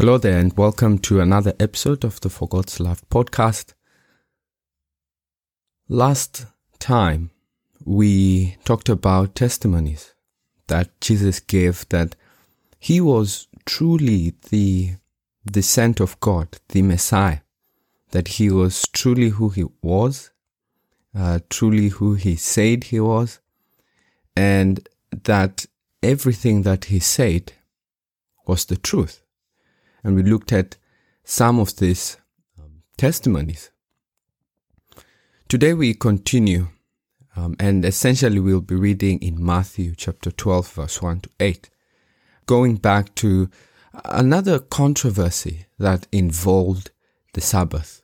Hello there, and welcome to another episode of the For God's Love podcast. Last time we talked about testimonies that Jesus gave that he was truly the the sent of God, the Messiah, that he was truly who he was, uh, truly who he said he was, and that everything that he said was the truth and we looked at some of these um, testimonies. Today we continue, um, and essentially we'll be reading in Matthew chapter 12, verse 1 to 8, going back to another controversy that involved the Sabbath.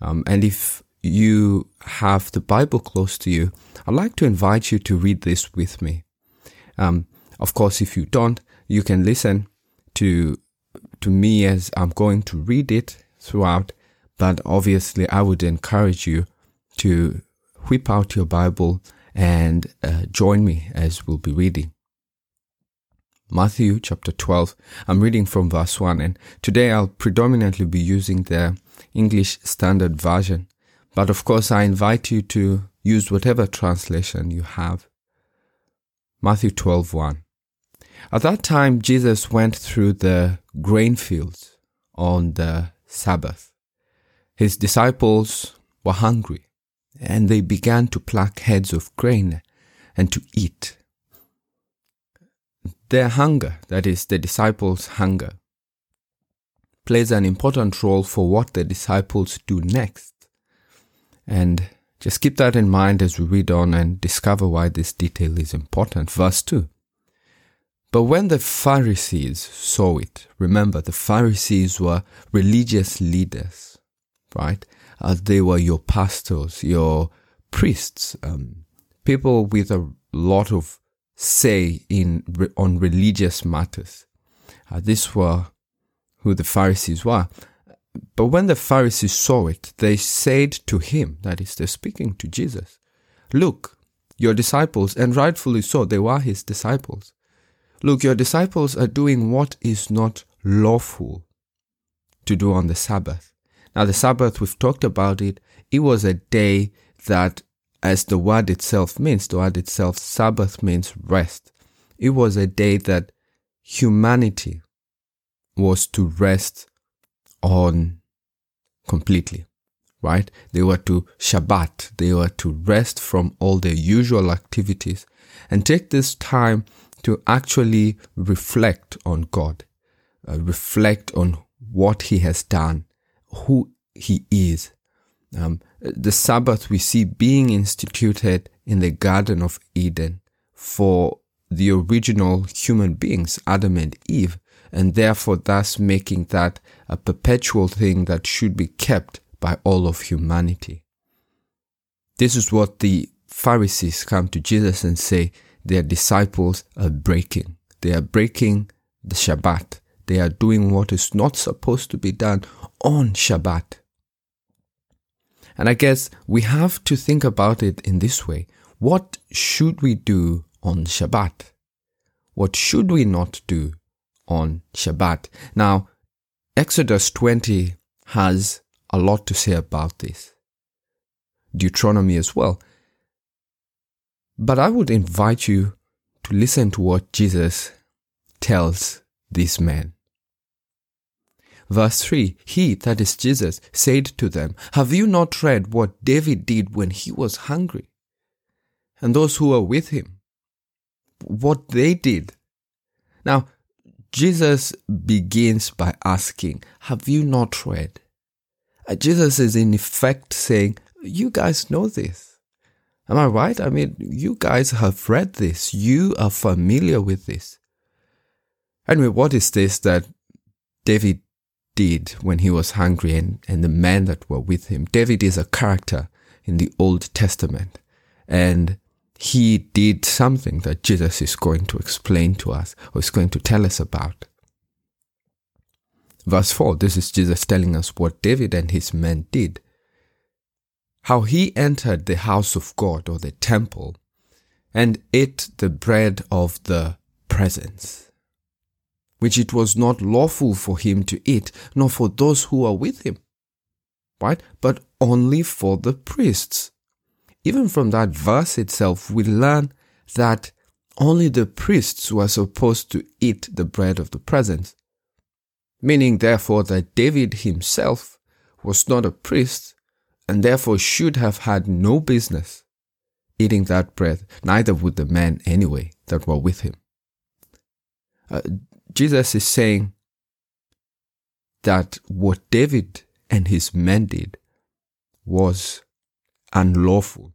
Um, and if you have the Bible close to you, I'd like to invite you to read this with me. Um, of course, if you don't, you can listen to to me as I'm going to read it throughout, but obviously I would encourage you to whip out your Bible and uh, join me as we'll be reading. Matthew chapter 12. I'm reading from verse 1 and today I'll predominantly be using the English Standard Version. But of course I invite you to use whatever translation you have. Matthew 12 1. At that time, Jesus went through the grain fields on the Sabbath. His disciples were hungry and they began to pluck heads of grain and to eat. Their hunger, that is, the disciples' hunger, plays an important role for what the disciples do next. And just keep that in mind as we read on and discover why this detail is important. Verse 2 but when the Pharisees saw it, remember the Pharisees were religious leaders, right? Uh, they were your pastors, your priests, um, people with a lot of say in on religious matters. Uh, these were who the Pharisees were. But when the Pharisees saw it, they said to him, that is, they're speaking to Jesus, Look, your disciples, and rightfully so, they were his disciples Look, your disciples are doing what is not lawful to do on the Sabbath. Now, the Sabbath, we've talked about it. It was a day that, as the word itself means, the word itself, Sabbath means rest. It was a day that humanity was to rest on completely, right? They were to Shabbat. They were to rest from all their usual activities and take this time to actually reflect on God, uh, reflect on what He has done, who He is. Um, the Sabbath we see being instituted in the Garden of Eden for the original human beings, Adam and Eve, and therefore thus making that a perpetual thing that should be kept by all of humanity. This is what the Pharisees come to Jesus and say, their disciples are breaking. They are breaking the Shabbat. They are doing what is not supposed to be done on Shabbat. And I guess we have to think about it in this way. What should we do on Shabbat? What should we not do on Shabbat? Now, Exodus 20 has a lot to say about this. Deuteronomy as well. But I would invite you to listen to what Jesus tells this man. Verse 3 He, that is Jesus, said to them, Have you not read what David did when he was hungry? And those who were with him, what they did. Now, Jesus begins by asking, Have you not read? Uh, Jesus is in effect saying, You guys know this. Am I right? I mean, you guys have read this. You are familiar with this. Anyway, what is this that David did when he was hungry and, and the men that were with him? David is a character in the Old Testament and he did something that Jesus is going to explain to us or is going to tell us about. Verse 4, this is Jesus telling us what David and his men did how he entered the house of God or the temple and ate the bread of the presence. which it was not lawful for him to eat, nor for those who are with him. Right? But only for the priests. Even from that verse itself, we learn that only the priests were supposed to eat the bread of the presence. Meaning, therefore, that David himself was not a priest and therefore should have had no business eating that bread, neither would the men anyway that were with him. Uh, Jesus is saying that what David and his men did was unlawful.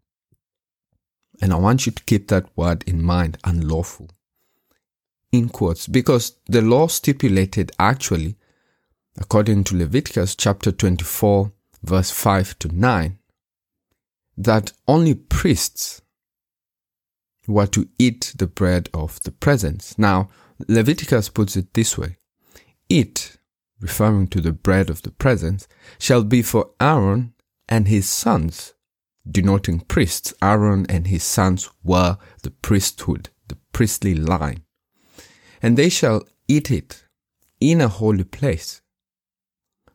And I want you to keep that word in mind, unlawful. In quotes, because the law stipulated actually, according to Leviticus chapter 24, verse 5 to 9, that only priests were to eat the bread of the presence. Now, Leviticus puts it this way It, referring to the bread of the presence, shall be for Aaron and his sons, denoting priests. Aaron and his sons were the priesthood, the priestly line. And they shall eat it in a holy place.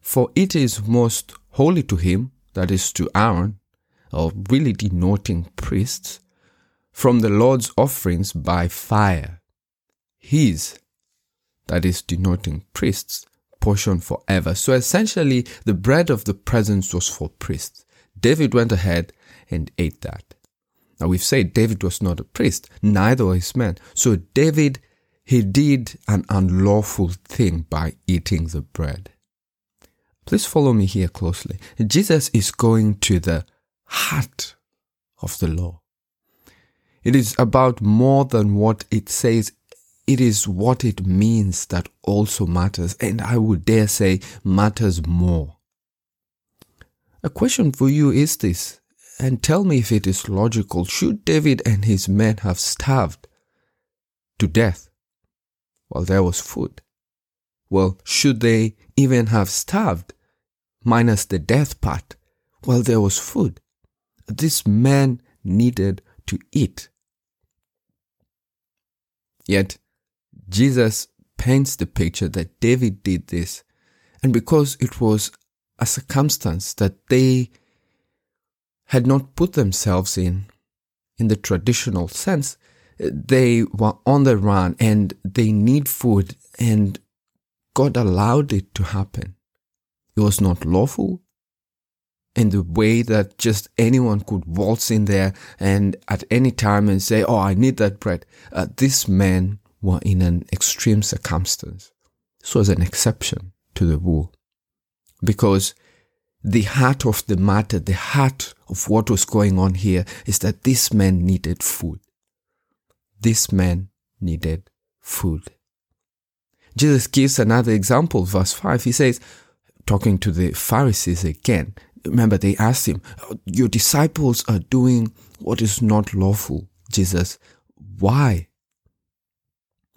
For it is most holy to him, that is to Aaron, or really denoting priests, from the Lord's offerings by fire. His, that is denoting priests, portion forever. So essentially, the bread of the presence was for priests. David went ahead and ate that. Now we've said David was not a priest, neither were his men. So David, he did an unlawful thing by eating the bread. Please follow me here closely. Jesus is going to the heart of the law. It is about more than what it says. It is what it means that also matters, and I would dare say matters more. A question for you is this, and tell me if it is logical. Should David and his men have starved to death while there was food? Well, should they even have starved, minus the death part, while there was food? This man needed to eat. Yet, Jesus paints the picture that David did this, and because it was a circumstance that they had not put themselves in, in the traditional sense, they were on the run and they need food, and God allowed it to happen. It was not lawful, in the way that just anyone could waltz in there and at any time and say, Oh, I need that bread. Uh, these men were in an extreme circumstance. This was an exception to the rule because the heart of the matter, the heart of what was going on here is that this man needed food. This man needed food. Jesus gives another example, verse 5. He says, talking to the Pharisees again, remember they asked him, Your disciples are doing what is not lawful. Jesus, why?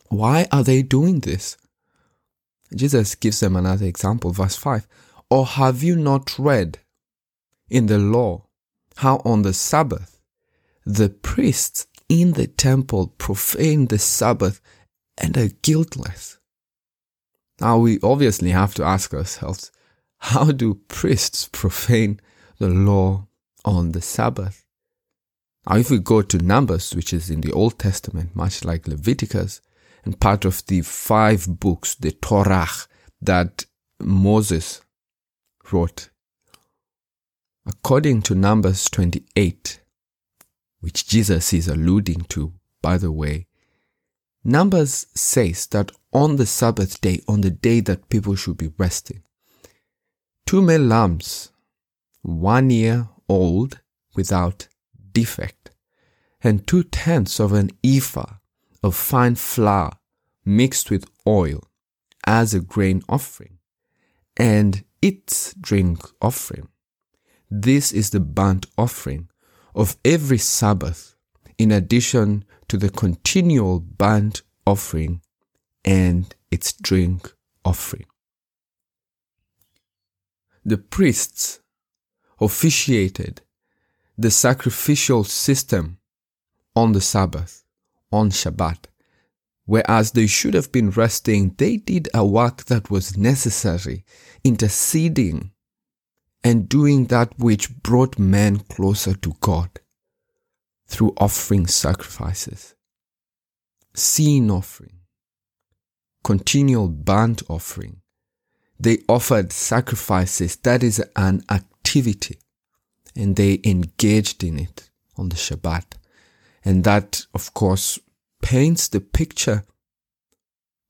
Why are they doing this? Jesus gives them another example, verse 5. Or have you not read in the law how on the Sabbath the priests in the temple profane the Sabbath and are guiltless? Now we obviously have to ask ourselves, how do priests profane the law on the Sabbath? Now, if we go to Numbers, which is in the Old Testament, much like Leviticus, and part of the five books, the Torah, that Moses wrote, according to Numbers 28, which Jesus is alluding to, by the way, Numbers says that on the Sabbath day, on the day that people should be resting, two male lambs, one year old without defect, and two tenths of an ephah of fine flour mixed with oil as a grain offering, and its drink offering. This is the burnt offering of every Sabbath, in addition to the continual burnt offering and its drink offering the priests officiated the sacrificial system on the Sabbath, on Shabbat. Whereas they should have been resting, they did a work that was necessary, interceding and doing that which brought men closer to God through offering sacrifices, sin offering, continual burnt offering. They offered sacrifices, that is an activity, and they engaged in it on the Shabbat. And that, of course, paints the picture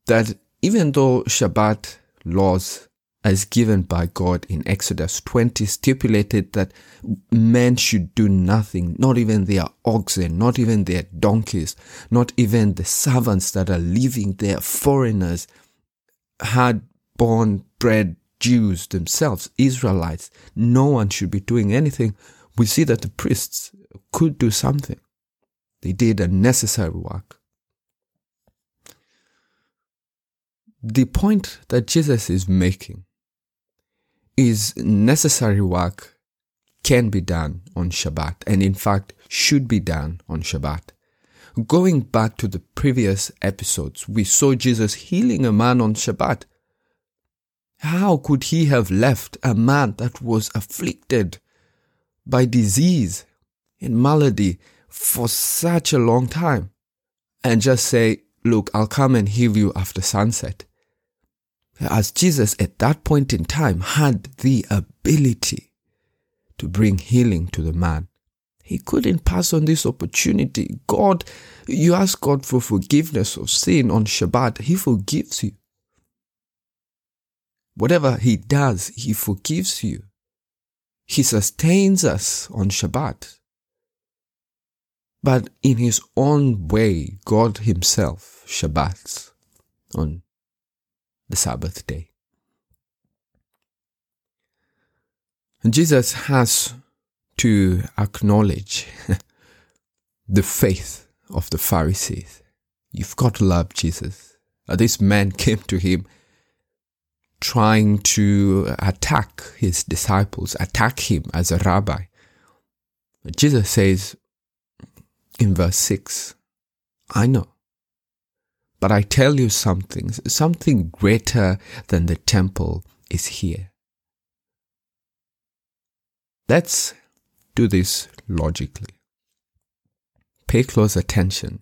that even though Shabbat laws as given by God in Exodus 20 stipulated that men should do nothing, not even their oxen, not even their donkeys, not even the servants that are living there, foreigners, had born bred Jews themselves, Israelites. No one should be doing anything. We see that the priests could do something. They did a necessary work. The point that Jesus is making is necessary work can be done on Shabbat and in fact should be done on Shabbat. Going back to the previous episodes, we saw Jesus healing a man on Shabbat. How could he have left a man that was afflicted by disease and malady for such a long time and just say, Look, I'll come and heal you after sunset? as Jesus at that point in time had the ability to bring healing to the man. He couldn't pass on this opportunity. God, you ask God for forgiveness of sin on Shabbat, He forgives you. Whatever He does, He forgives you. He sustains us on Shabbat. But in His own way, God Himself Shabbats on the Sabbath day. And Jesus has to acknowledge the faith of the Pharisees. You've got to love Jesus. This man came to him trying to attack his disciples, attack him as a rabbi. Jesus says in verse 6, I know but I tell you something, something greater than the temple is here. Let's do this logically. Pay close attention.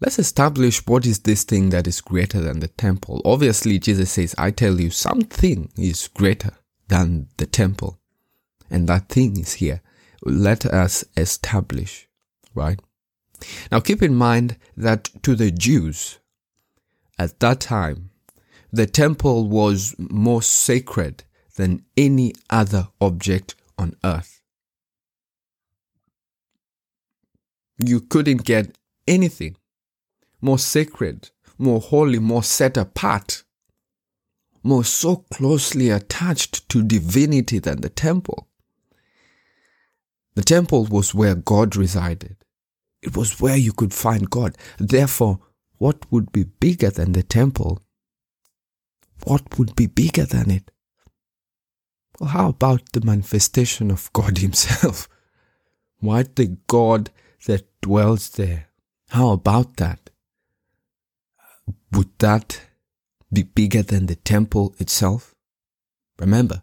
Let's establish what is this thing that is greater than the temple. Obviously, Jesus says, I tell you, something is greater than the temple. And that thing is here. Let us establish, right? Now keep in mind that to the Jews at that time, the temple was more sacred than any other object on earth. You couldn't get anything more sacred, more holy, more set apart, more so closely attached to divinity than the temple. The temple was where God resided. It was where you could find God. Therefore, what would be bigger than the temple? What would be bigger than it? Well, how about the manifestation of God Himself? Why the God that dwells there? How about that? Would that be bigger than the temple itself? Remember,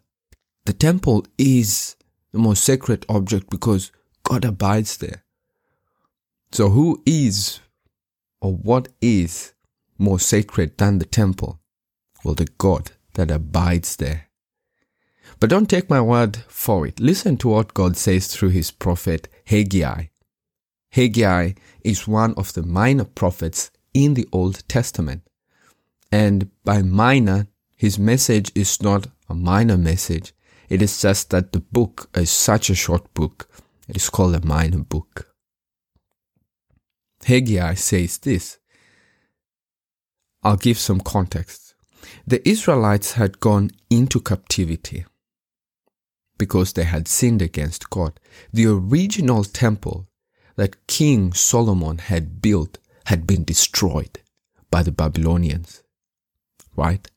the temple is the most sacred object because God abides there. So, who is or what is more sacred than the temple? Well, the God that abides there. But don't take my word for it. Listen to what God says through his prophet Haggai. Haggai is one of the minor prophets in the Old Testament. And by minor, his message is not a minor message. It is just that the book is such a short book. It is called a minor book. Haggai says this. I'll give some context. The Israelites had gone into captivity because they had sinned against God. The original temple that King Solomon had built had been destroyed by the Babylonians. Right?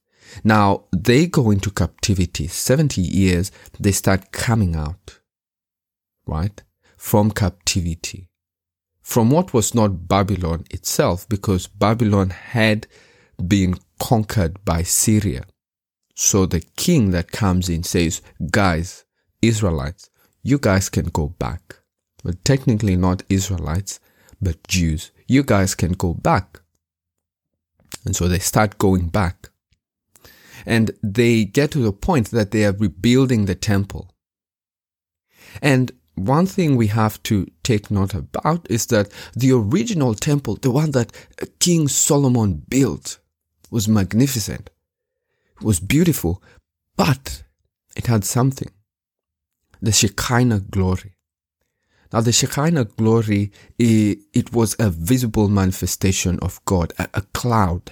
Now they go into captivity. 70 years, they start coming out. Right? From captivity from what was not Babylon itself, because Babylon had been conquered by Syria. So the king that comes in says, guys, Israelites, you guys can go back. But technically not Israelites, but Jews. You guys can go back. And so they start going back. And they get to the point that they are rebuilding the temple. And one thing we have to take note about is that the original temple, the one that King Solomon built, was magnificent. It was beautiful, but it had something. The Shekinah glory. Now the Shekinah glory, it was a visible manifestation of God, a, cloud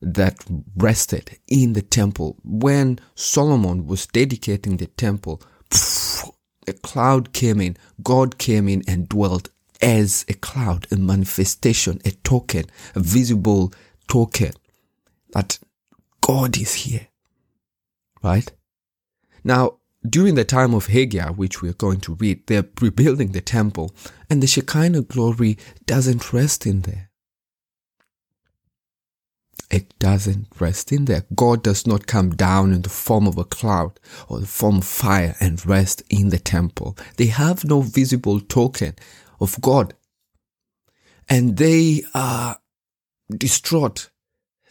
that rested in the temple. When Solomon was dedicating the temple, a cloud came in, God came in and dwelt as a cloud, a manifestation, a token, a visible token that God is here. Right? Now, during the time of Haggai, which we're going to read, they're rebuilding the temple, and the Shekinah glory doesn't rest in there. It doesn't rest in there. God does not come down in the form of a cloud or the form of fire and rest in the temple. They have no visible token of God. And they are distraught.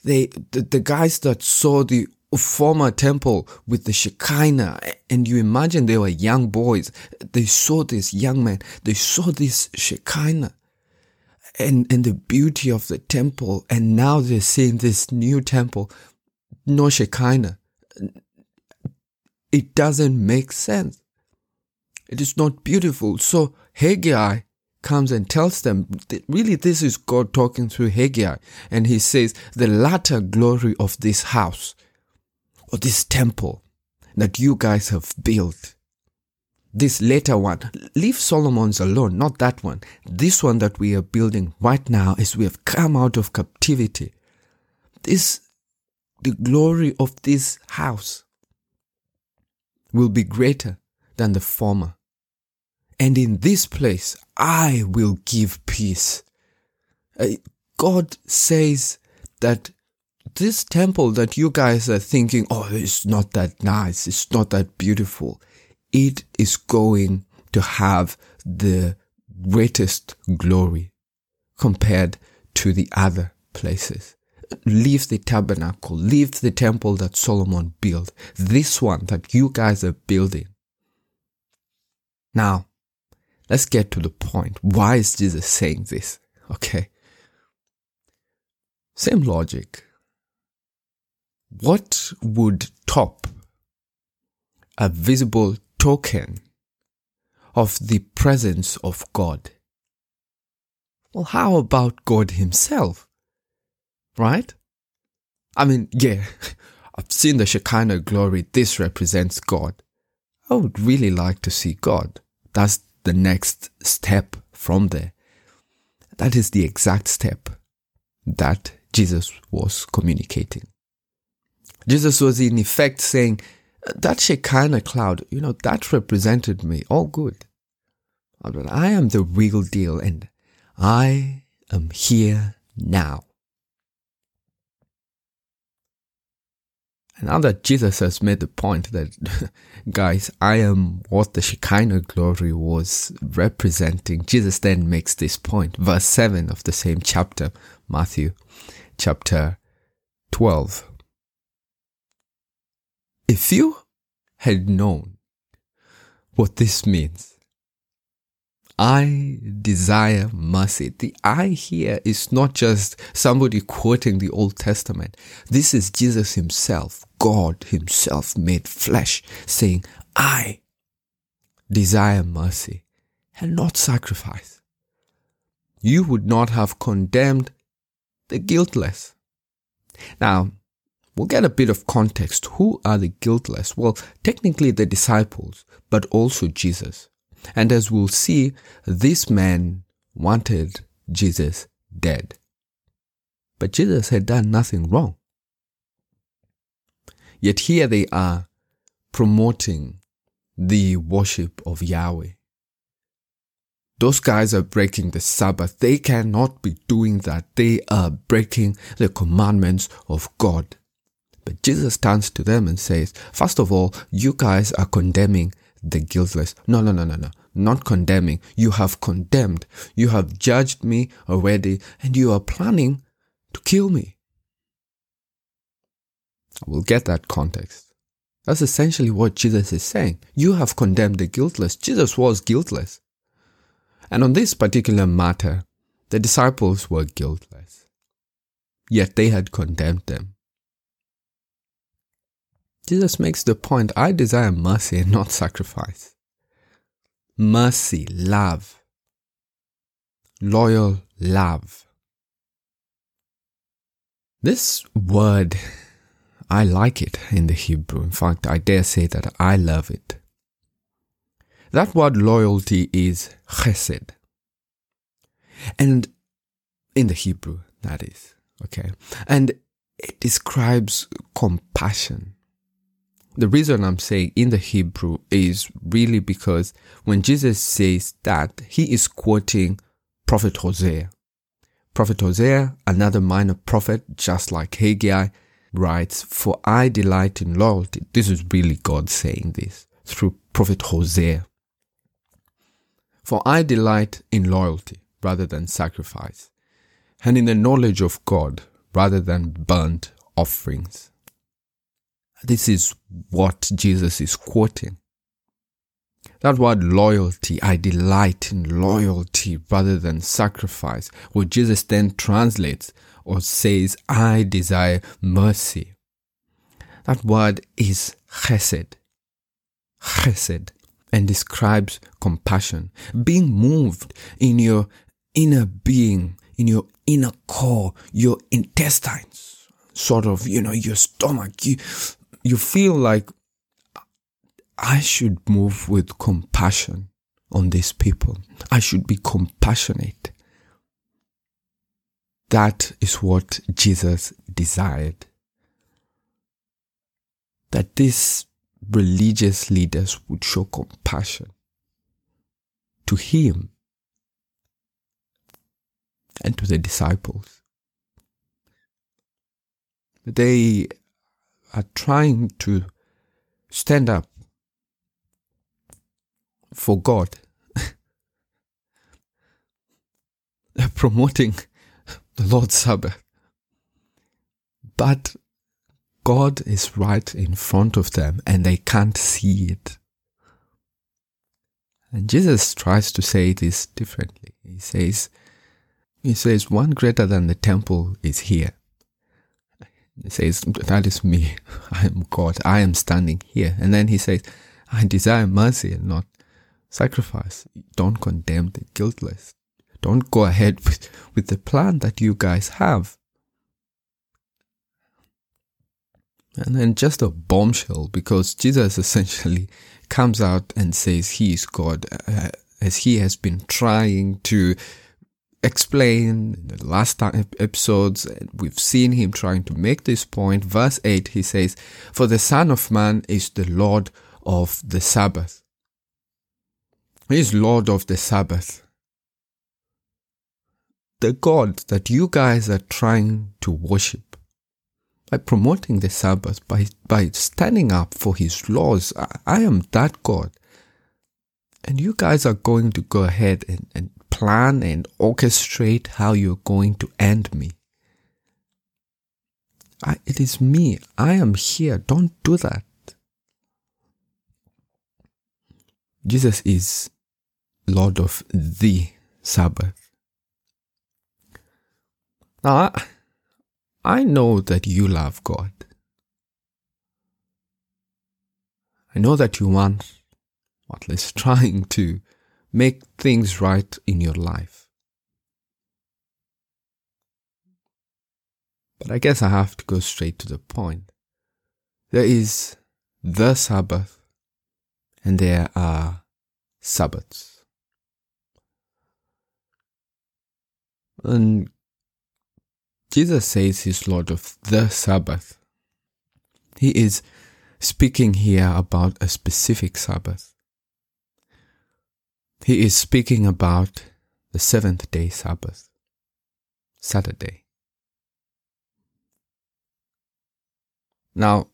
They, the, the guys that saw the former temple with the Shekinah, and you imagine they were young boys. They saw this young man. They saw this Shekinah and, and the beauty of the temple. And now they're seeing this new temple, no Shekinah. It doesn't make sense. It is not beautiful. So Haggai comes and tells them, that really, this is God talking through Haggai. And he says, the latter glory of this house or this temple that you guys have built this later one. Leave Solomon's alone, not that one. This one that we are building right now as we have come out of captivity. This, the glory of this house will be greater than the former. And in this place, I will give peace. Uh, God says that this temple that you guys are thinking, oh, it's not that nice, it's not that beautiful it is going to have the greatest glory compared to the other places. Leave the tabernacle, leave the temple that Solomon built, this one that you guys are building. Now, let's get to the point. Why is Jesus saying this? Okay. Same logic. What would top a visible token of the presence of God. Well, how about God Himself? Right? I mean, yeah, I've seen the Shekinah glory. This represents God. I would really like to see God. That's the next step from there. That is the exact step that Jesus was communicating. Jesus was in effect saying, that Shekinah cloud, you know, that represented me. All good. I am the real deal and I am here now. And now that Jesus has made the point that, guys, I am what the Shekinah glory was representing, Jesus then makes this point. Verse 7 of the same chapter, Matthew chapter 12. If you had known what this means, I desire mercy. The I here is not just somebody quoting the Old Testament. This is Jesus himself, God himself made flesh, saying, I desire mercy and not sacrifice. You would not have condemned the guiltless. Now, We'll get a bit of context. Who are the guiltless? Well, technically the disciples, but also Jesus. And as we'll see, this man wanted Jesus dead. But Jesus had done nothing wrong. Yet here they are promoting the worship of Yahweh. Those guys are breaking the Sabbath. They cannot be doing that. They are breaking the commandments of God. But Jesus turns to them and says, First of all, you guys are condemning the guiltless. No, no, no, no, no. Not condemning. You have condemned. You have judged me already and you are planning to kill me. We'll get that context. That's essentially what Jesus is saying. You have condemned the guiltless. Jesus was guiltless. And on this particular matter, the disciples were guiltless. Yet they had condemned them. Jesus makes the point I desire mercy and not sacrifice. Mercy, love, loyal love. This word, I like it in the Hebrew. In fact, I dare say that I love it. That word loyalty is chesed. And in the Hebrew, that is. Okay. And it describes compassion. The reason I'm saying in the Hebrew is really because when Jesus says that, he is quoting Prophet Hosea. Prophet Hosea, another minor prophet, just like Haggai, writes, For I delight in loyalty. This is really God saying this through Prophet Hosea. For I delight in loyalty rather than sacrifice, and in the knowledge of God rather than burnt offerings. This is what Jesus is quoting. That word loyalty, I delight in loyalty rather than sacrifice, what Jesus then translates or says, I desire mercy. That word is chesed. Chesed and describes compassion, being moved in your inner being, in your inner core, your intestines, sort of, you know, your stomach. You, you feel like I should move with compassion on these people. I should be compassionate. That is what Jesus desired. That these religious leaders would show compassion to him and to the disciples. They are trying to stand up for God. Promoting the Lord's Sabbath. But God is right in front of them and they can't see it. And Jesus tries to say this differently. He says, he says, one greater than the temple is here. He says, that is me. I am God. I am standing here. And then he says, I desire mercy and not sacrifice. Don't condemn the guiltless. Don't go ahead with, with the plan that you guys have. And then just a bombshell because Jesus essentially comes out and says he is God uh, as he has been trying to explain in the last time episodes. We've seen him trying to make this point. Verse 8, he says, For the Son of Man is the Lord of the Sabbath. He is Lord of the Sabbath. The God that you guys are trying to worship by promoting the Sabbath, by, by standing up for his laws. I, I am that God. And you guys are going to go ahead and, and plan and orchestrate how you're going to end me. I, it is me. I am here. Don't do that. Jesus is Lord of the Sabbath. Now, I, I know that you love God. I know that you want, at least trying to, make things right in your life. But I guess I have to go straight to the point. There is the Sabbath, and there are Sabbaths. And Jesus says he's Lord of the Sabbath. He is speaking here about a specific Sabbath. He is speaking about the seventh day Sabbath, Saturday. Now,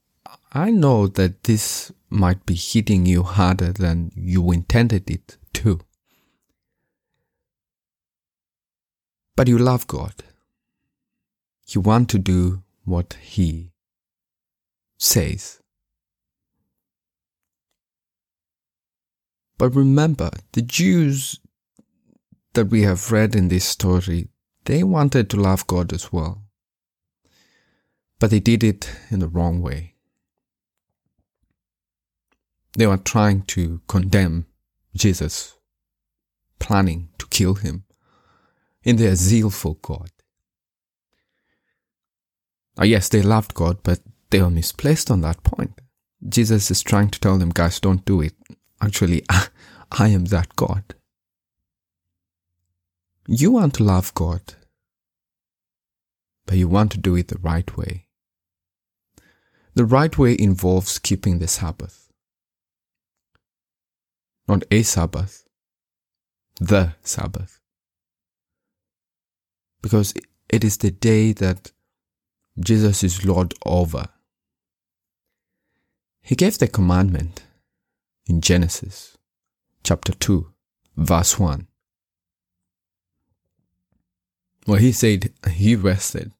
I know that this might be hitting you harder than you intended it to. But you love God. You want to do what He says. But remember, the Jews that we have read in this story, they wanted to love God as well. But they did it in the wrong way. They were trying to condemn Jesus, planning to kill him in their zeal for God. Now, yes, they loved God, but they were misplaced on that point. Jesus is trying to tell them, guys, don't do it. Actually, I am that God. You want to love God, but you want to do it the right way. The right way involves keeping the Sabbath. Not a Sabbath, the Sabbath. Because it is the day that Jesus is Lord over. He gave the commandment in Genesis chapter 2, verse 1. Where he said he rested.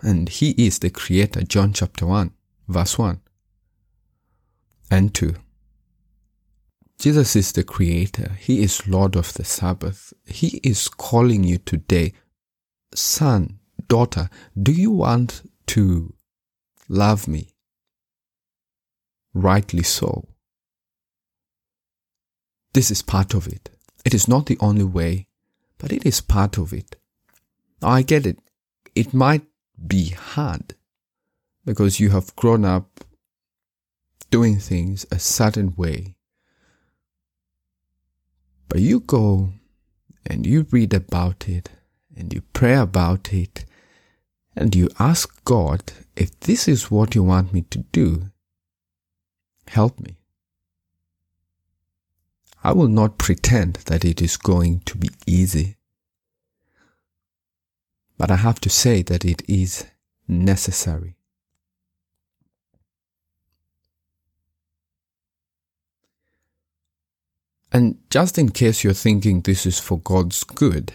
And he is the creator, John chapter 1, verse 1 and 2. Jesus is the creator. He is Lord of the Sabbath. He is calling you today, son, daughter, do you want to love me? Rightly so. This is part of it. It is not the only way, but it is part of it. I get it. It might be hard because you have grown up doing things a certain way. But you go and you read about it and you pray about it and you ask God, if this is what you want me to do, help me. I will not pretend that it is going to be easy. But I have to say that it is necessary. And just in case you're thinking this is for God's good,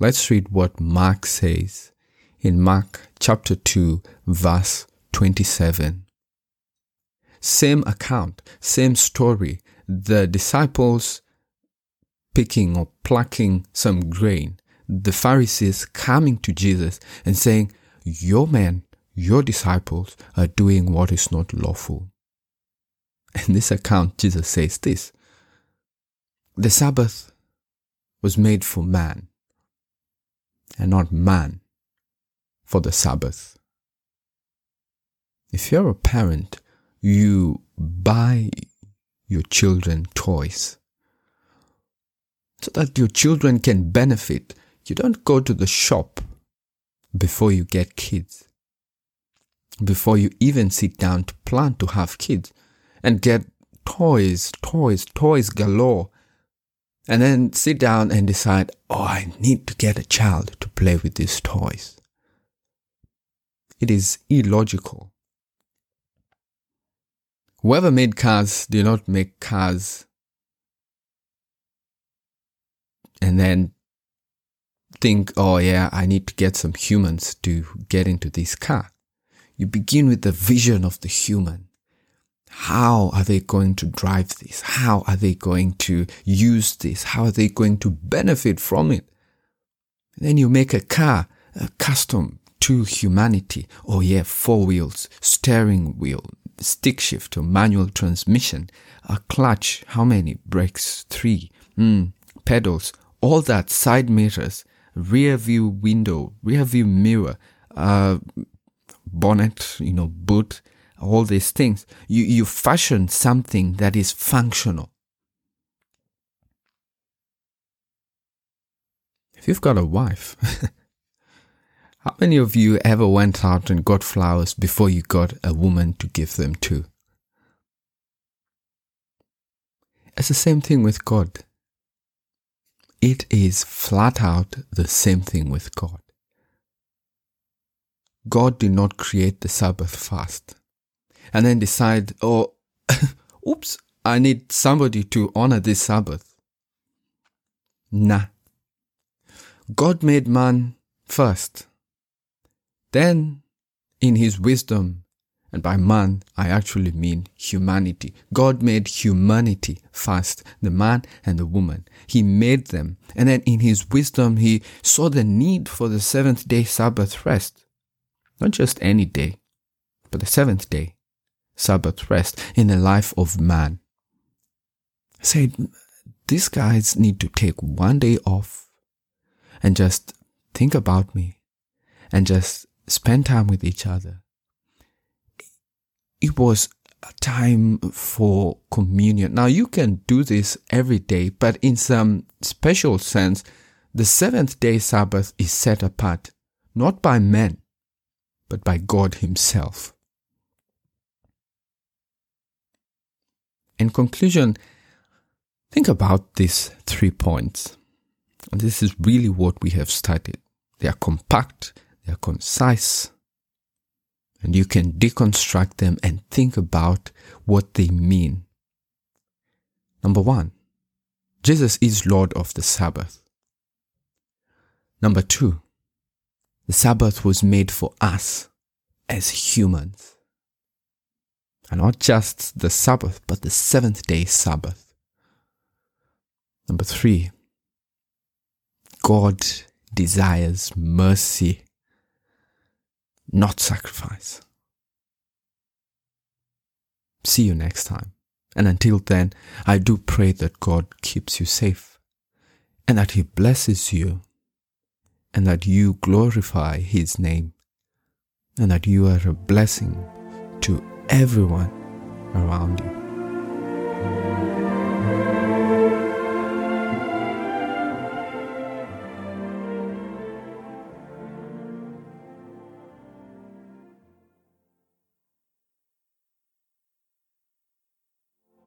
let's read what Mark says in Mark chapter 2, verse 27. Same account, same story. The disciples picking or plucking some grain. The Pharisees coming to Jesus and saying, Your men, your disciples are doing what is not lawful. In this account, Jesus says this The Sabbath was made for man, and not man for the Sabbath. If you're a parent, you buy your children toys so that your children can benefit. You don't go to the shop before you get kids, before you even sit down to plan to have kids and get toys, toys, toys galore, and then sit down and decide, oh, I need to get a child to play with these toys. It is illogical. Whoever made cars did not make cars and then think, oh yeah, I need to get some humans to get into this car. You begin with the vision of the human. How are they going to drive this? How are they going to use this? How are they going to benefit from it? And then you make a car, a custom to humanity. Oh yeah, four wheels, steering wheel, stick shift or manual transmission, a clutch, how many brakes? Three. Mm, pedals, all that, side mirrors, rear view window, rear view mirror, uh, bonnet, you know, boot, all these things. You, you fashion something that is functional. If you've got a wife, How many of you ever went out and got flowers before you got a woman to give them to? It's the same thing with God. It is flat out the same thing with God. God did not create the Sabbath fast and then decide, oh, oops, I need somebody to honor this Sabbath. Nah. God made man first. Then, in his wisdom, and by man, I actually mean humanity. God made humanity first, the man and the woman. He made them. And then in his wisdom, he saw the need for the seventh day Sabbath rest. Not just any day, but the seventh day Sabbath rest in the life of man. I said, these guys need to take one day off and just think about me and just spend time with each other. It was a time for communion. Now you can do this every day, but in some special sense, the seventh day Sabbath is set apart, not by men, but by God Himself. In conclusion, think about these three points. And this is really what we have studied. They are compact, they are concise, and you can deconstruct them and think about what they mean. Number one, Jesus is Lord of the Sabbath. Number two, the Sabbath was made for us as humans. And not just the Sabbath, but the seventh day Sabbath. Number three, God desires mercy, not sacrifice. See you next time. And until then, I do pray that God keeps you safe and that He blesses you and that you glorify His name and that you are a blessing to everyone around you.